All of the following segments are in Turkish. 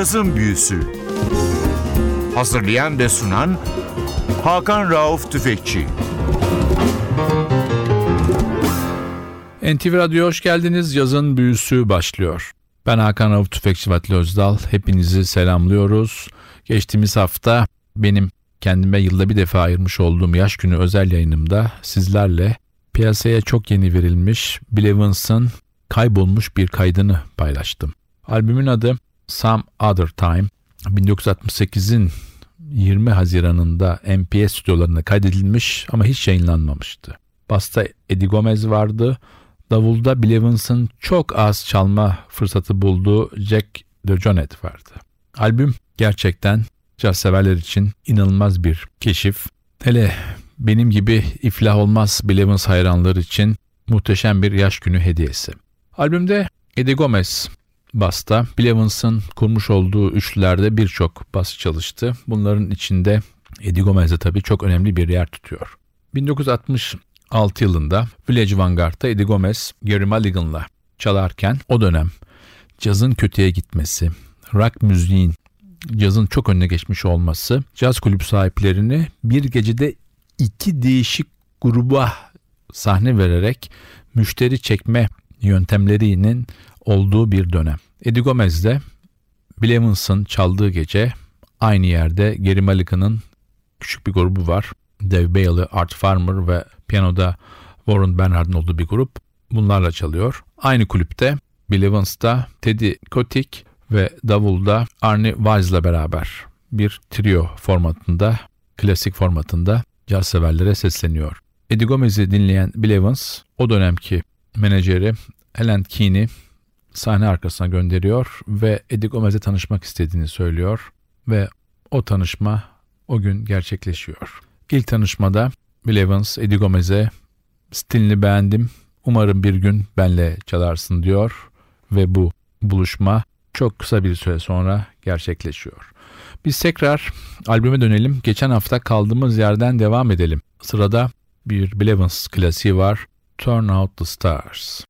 Cazın Büyüsü Hazırlayan ve sunan Hakan Rauf Tüfekçi NTV Radyo hoş geldiniz. Yazın büyüsü başlıyor. Ben Hakan Rauf Tüfekçi Vatli Özdal. Hepinizi selamlıyoruz. Geçtiğimiz hafta benim kendime yılda bir defa ayırmış olduğum yaş günü özel yayınımda sizlerle piyasaya çok yeni verilmiş Bill Evans'ın kaybolmuş bir kaydını paylaştım. Albümün adı Some Other Time. 1968'in 20 Haziran'ında MPS stüdyolarına kaydedilmiş ama hiç yayınlanmamıştı. Basta Eddie Gomez vardı. Davulda Bill Evans'ın çok az çalma fırsatı bulduğu Jack DeJohnette vardı. Albüm gerçekten caz severler için inanılmaz bir keşif. Hele benim gibi iflah olmaz Bill Evans hayranları için muhteşem bir yaş günü hediyesi. Albümde Eddie Gomez basta, Bill Evans'ın kurmuş olduğu üçlülerde birçok bas çalıştı. Bunların içinde Eddie Gomez de tabii çok önemli bir yer tutuyor. 1966 yılında Village Vanguard'da Eddie Gomez, Gary Mulligan'la çalarken o dönem cazın kötüye gitmesi, rock müziğin cazın çok önüne geçmiş olması caz kulüp sahiplerini bir gecede iki değişik gruba sahne vererek müşteri çekme yöntemlerinin olduğu bir dönem. Eddie Gomez de Bill Evans'ın çaldığı gece aynı yerde Gary Mulligan'ın küçük bir grubu var. Dave Bailey, Art Farmer ve piyanoda Warren Bernhard'ın olduğu bir grup. Bunlarla çalıyor. Aynı kulüpte Bill Evans'ta Teddy Kotick ve davulda Arnie Weiss'la beraber bir trio formatında, klasik formatında caz severlere sesleniyor. Eddie Gomez'i dinleyen Bill Evans o dönemki menajeri Alan Keeney sahne arkasına gönderiyor ve Eddie Gomez'le tanışmak istediğini söylüyor ve o tanışma o gün gerçekleşiyor. İlk tanışmada Bill Evans Eddie Gomez'e stilini beğendim umarım bir gün benle çalarsın diyor ve bu buluşma çok kısa bir süre sonra gerçekleşiyor. Biz tekrar albüme dönelim. Geçen hafta kaldığımız yerden devam edelim. Sırada bir Bill klasiği var. Turn Out the Stars.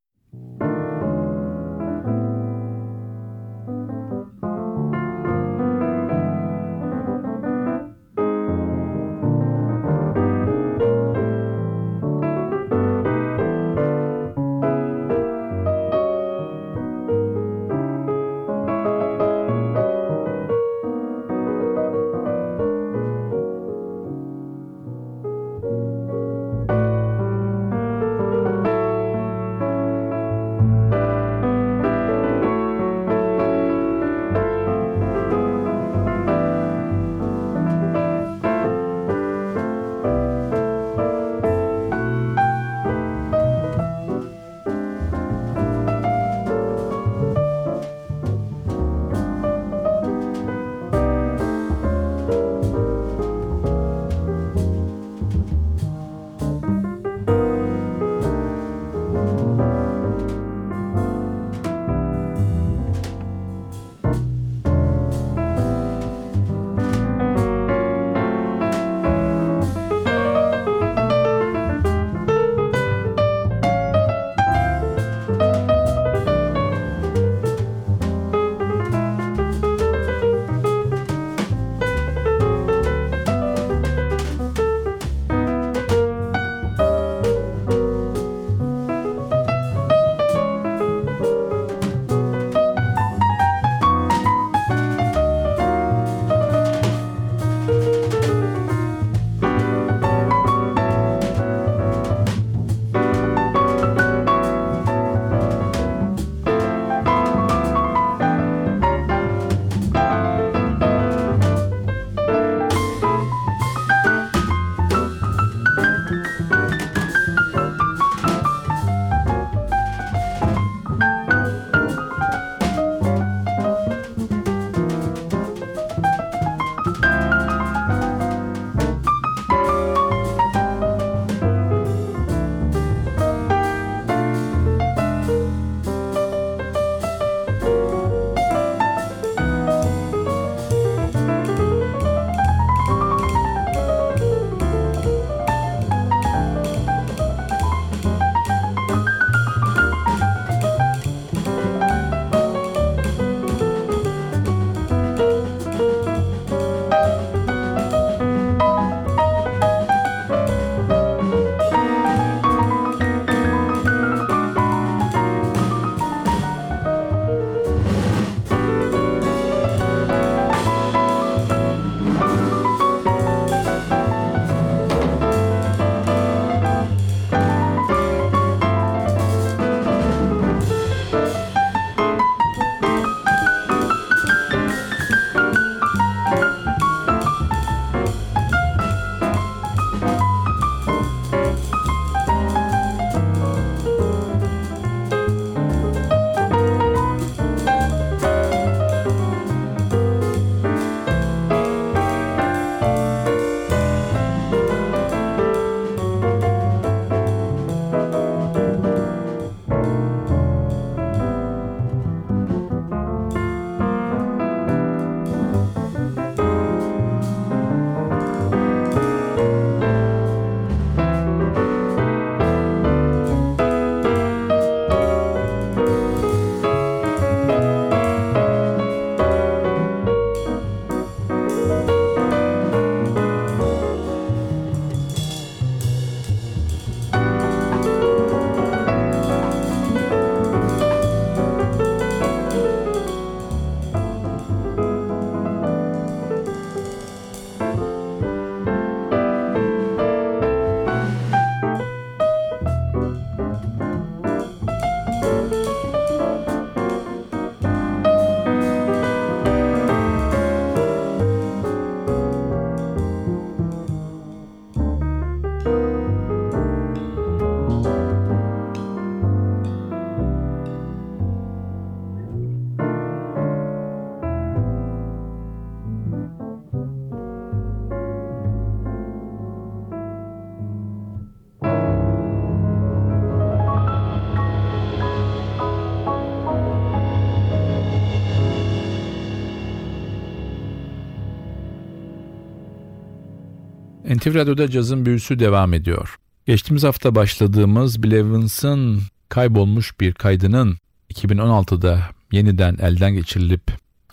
NTV Radyo'da cazın büyüsü devam ediyor. Geçtiğimiz hafta başladığımız Bill kaybolmuş bir kaydının 2016'da yeniden elden geçirilip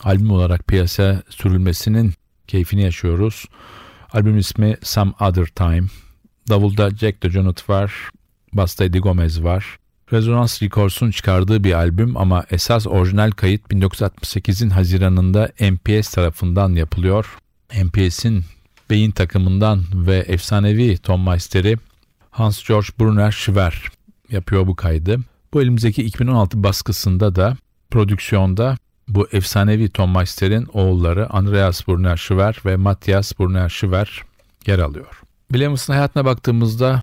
albüm olarak piyasaya sürülmesinin keyfini yaşıyoruz. Albüm ismi Some Other Time. Davulda Jack DeJohnette var, Basta Eddie Gomez var. Resonance Records'un çıkardığı bir albüm ama esas orijinal kayıt 1968'in Haziran'ında MPS tarafından yapılıyor. MPS'in beyin takımından ve efsanevi Tom Meister'i Hans Georg Brunner Schwer yapıyor bu kaydı. Bu elimizdeki 2016 baskısında da prodüksiyonda bu efsanevi Tom Meister'in oğulları Andreas Brunner Schwer ve Matthias Brunner Schwer yer alıyor. Williams'ın hayatına baktığımızda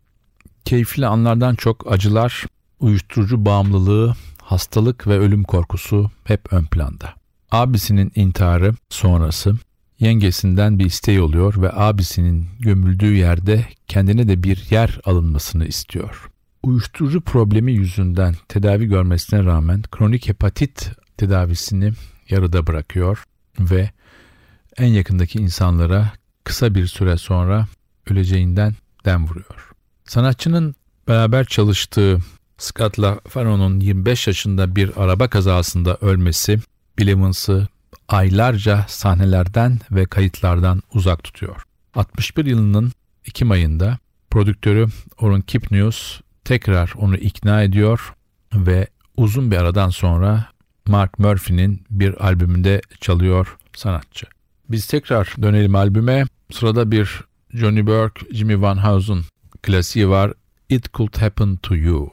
keyifli anlardan çok acılar, uyuşturucu bağımlılığı, hastalık ve ölüm korkusu hep ön planda. Abisinin intiharı sonrası yengesinden bir isteği oluyor ve abisinin gömüldüğü yerde kendine de bir yer alınmasını istiyor. Uyuşturucu problemi yüzünden tedavi görmesine rağmen kronik hepatit tedavisini yarıda bırakıyor ve en yakındaki insanlara kısa bir süre sonra öleceğinden dem vuruyor. Sanatçının beraber çalıştığı Scott LaFaro'nun 25 yaşında bir araba kazasında ölmesi Bill Evans'ı aylarca sahnelerden ve kayıtlardan uzak tutuyor. 61 yılının Ekim ayında prodüktörü Orun Kipnius tekrar onu ikna ediyor ve uzun bir aradan sonra Mark Murphy'nin bir albümünde çalıyor sanatçı. Biz tekrar dönelim albüme. Sırada bir Johnny Burke, Jimmy Van Heusen klasiği var. It Could Happen to You.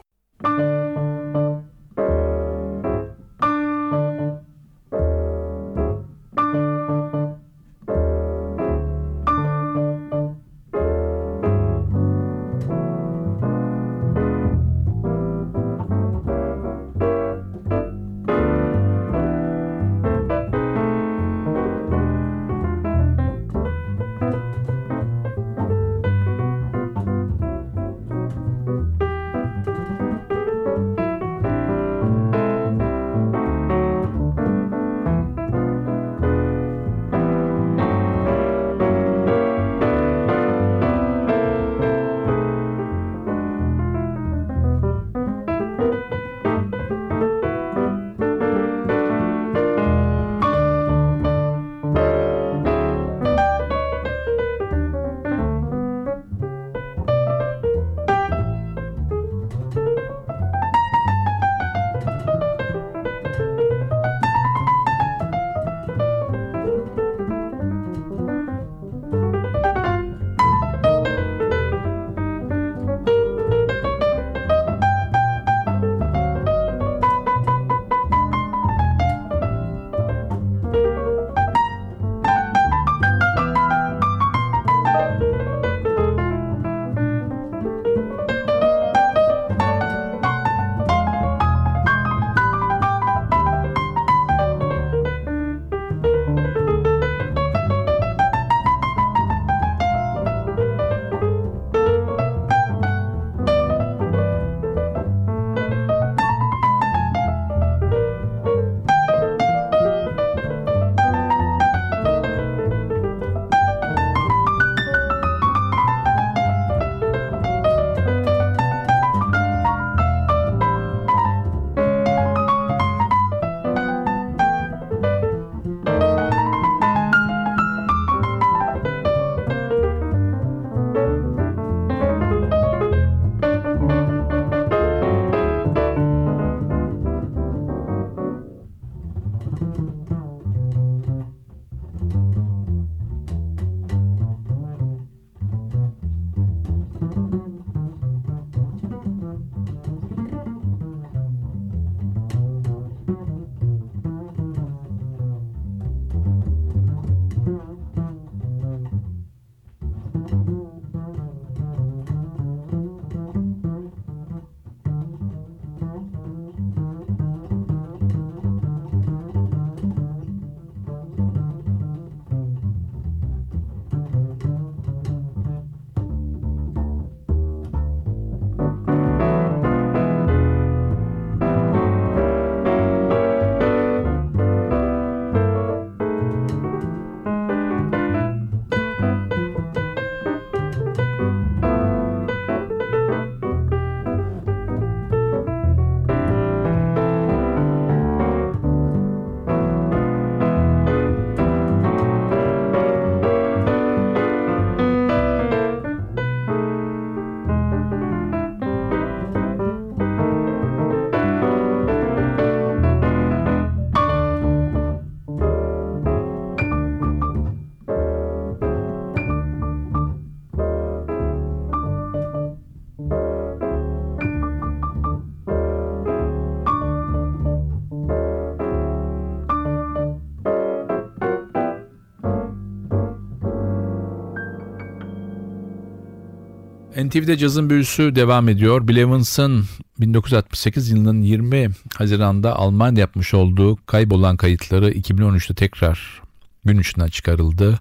NTV'de cazın büyüsü devam ediyor. Bill Evans'ın 1968 yılının 20 Haziran'da Almanya yapmış olduğu kaybolan kayıtları 2013'te tekrar gün ışığına çıkarıldı.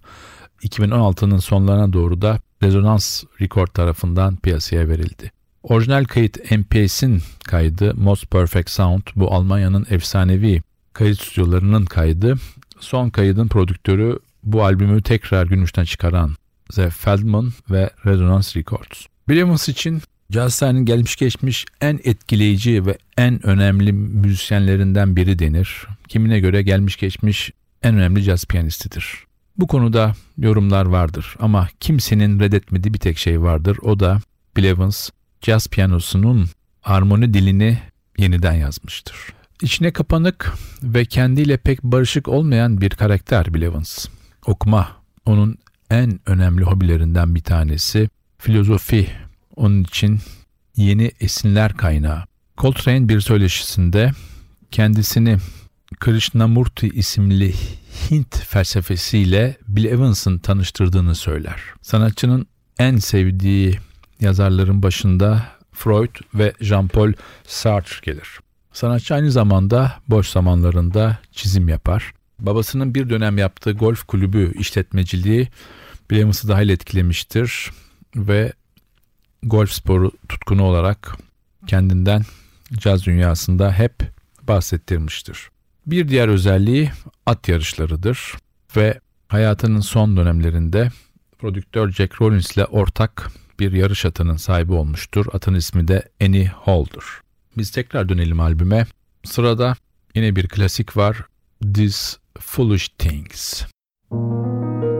2016'nın sonlarına doğru da Rezonans Record tarafından piyasaya verildi. Orijinal kayıt MPS'in kaydı Most Perfect Sound bu Almanya'nın efsanevi kayıt stüdyolarının kaydı. Son kaydın prodüktörü bu albümü tekrar gün ışığına çıkaran The Feldman ve Resonance Records. Bill için Caz sahnenin gelmiş geçmiş en etkileyici ve en önemli müzisyenlerinden biri denir. Kimine göre gelmiş geçmiş en önemli caz piyanistidir. Bu konuda yorumlar vardır ama kimsenin reddetmediği bir tek şey vardır. O da Bill Evans caz piyanosunun armoni dilini yeniden yazmıştır. İçine kapanık ve kendiyle pek barışık olmayan bir karakter Bill Evans. Okuma onun en önemli hobilerinden bir tanesi. Filozofi onun için yeni esinler kaynağı. Coltrane bir söyleşisinde kendisini Krishnamurti isimli Hint felsefesiyle Bill Evans'ın tanıştırdığını söyler. Sanatçının en sevdiği yazarların başında Freud ve Jean-Paul Sartre gelir. Sanatçı aynı zamanda boş zamanlarında çizim yapar. Babasının bir dönem yaptığı golf kulübü işletmeciliği Bill Evans'ı dahil etkilemiştir ve golf sporu tutkunu olarak kendinden caz dünyasında hep bahsettirmiştir. Bir diğer özelliği at yarışlarıdır ve hayatının son dönemlerinde prodüktör Jack Rollins ile ortak bir yarış atının sahibi olmuştur. Atın ismi de Annie Hall'dur. Biz tekrar dönelim albüme. Sırada yine bir klasik var. These Foolish Things. Müzik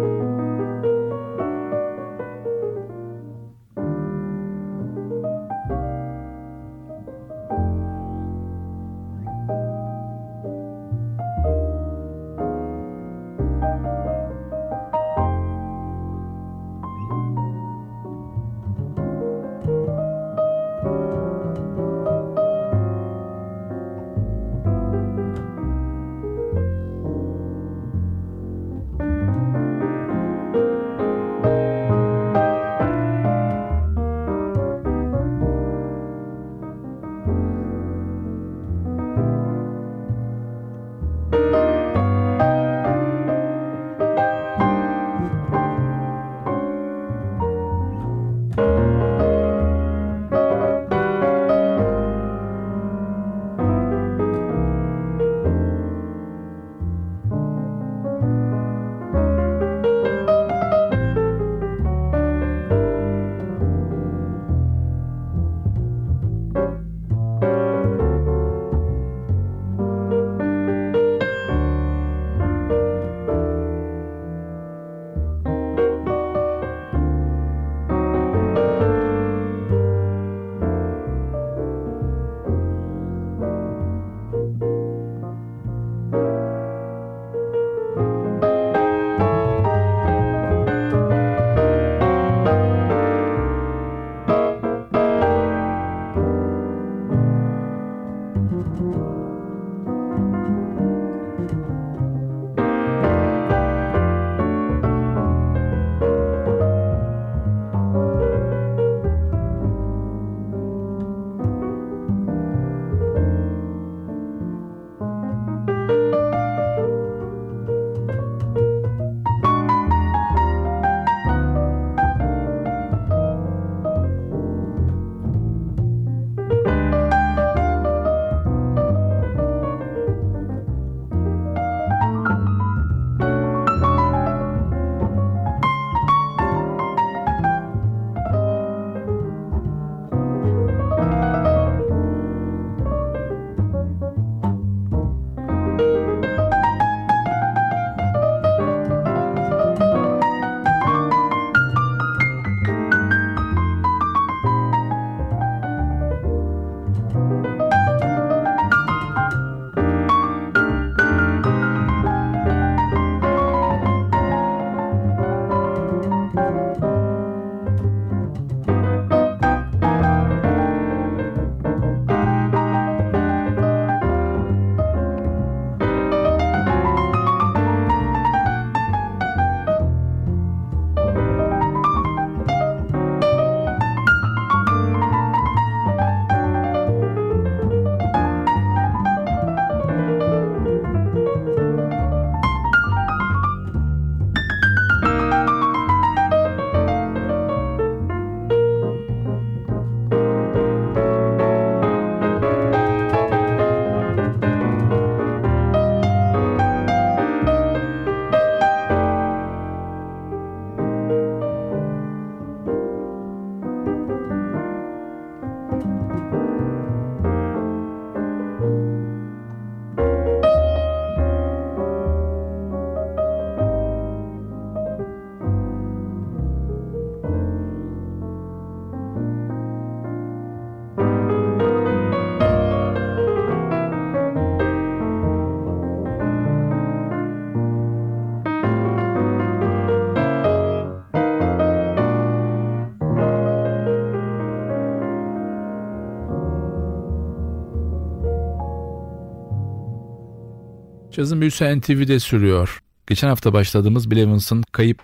Cazın büyüsü NTV'de sürüyor. Geçen hafta başladığımız Bill Evans'ın kayıp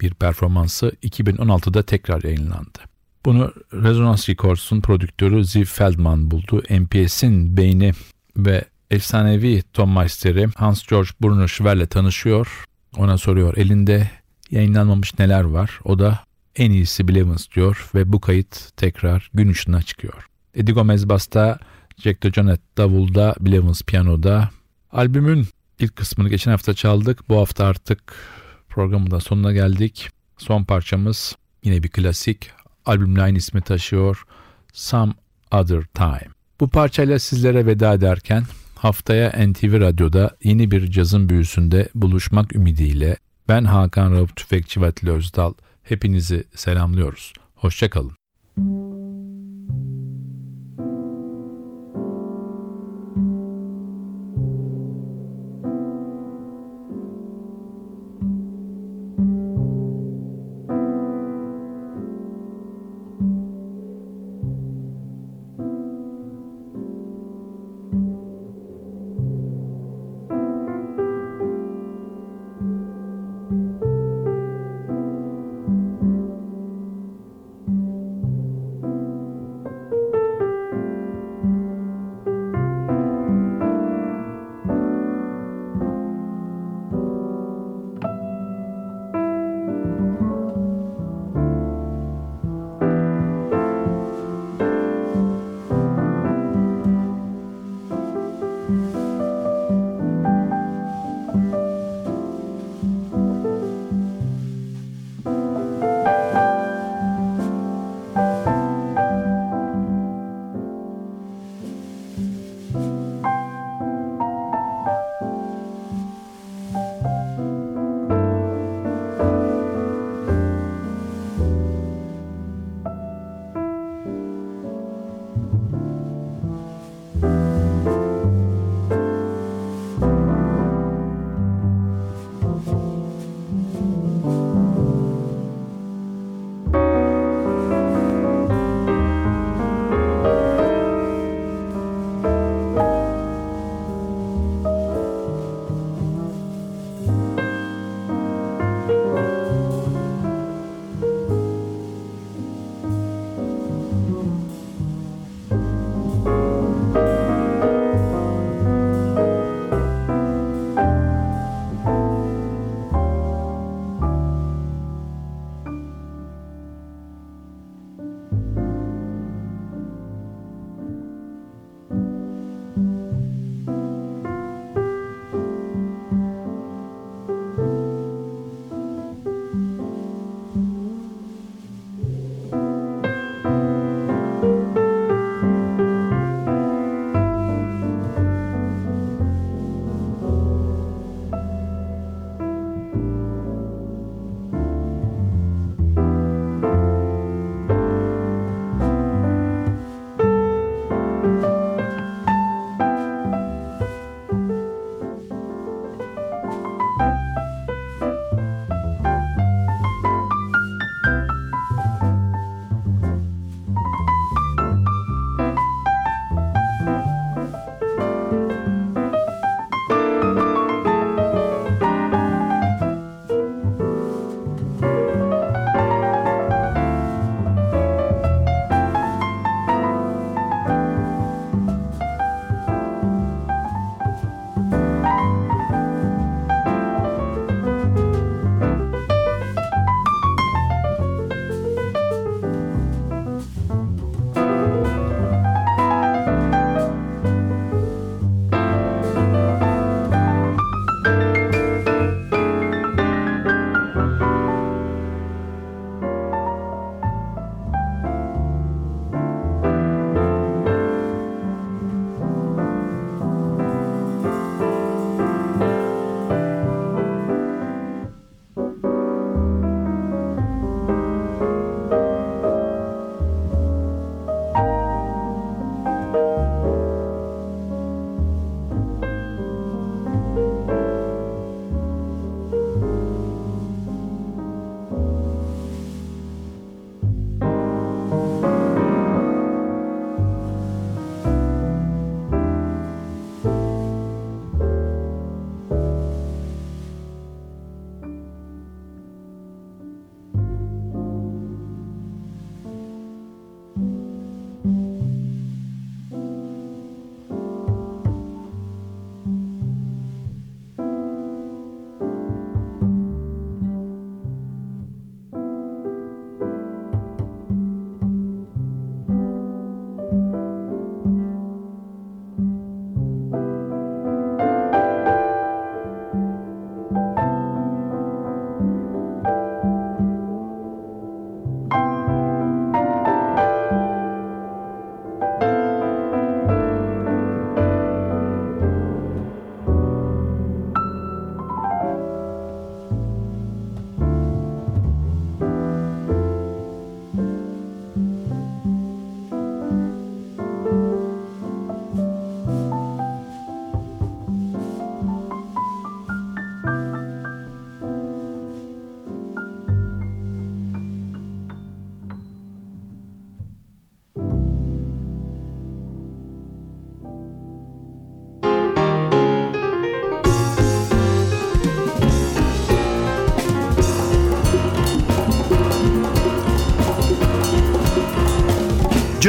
bir performansı 2016'da tekrar yayınlandı. Bunu Resonance Records'un prodüktörü Ziv Feldman buldu. NPS'in beyni ve efsanevi Tom Meister'i Hans Georg Bruno Schwer'le tanışıyor. Ona soruyor elinde yayınlanmamış neler var. O da en iyisi Bill Evans diyor ve bu kayıt tekrar gün ışığına çıkıyor. Eddie Gomez basta, Jack DeJohnette davulda, Bill Evans piyanoda. Albümün ilk kısmını geçen hafta çaldık. Bu hafta artık programın da sonuna geldik. Son parçamız yine bir klasik. Albümle aynı ismi taşıyor. Some Other Time. Bu parçayla sizlere veda ederken haftaya NTV Radyo'da yeni bir cazın büyüsünde buluşmak ümidiyle ben Hakan Rauf Tüfekçi ve Özdal hepinizi selamlıyoruz. Hoşçakalın.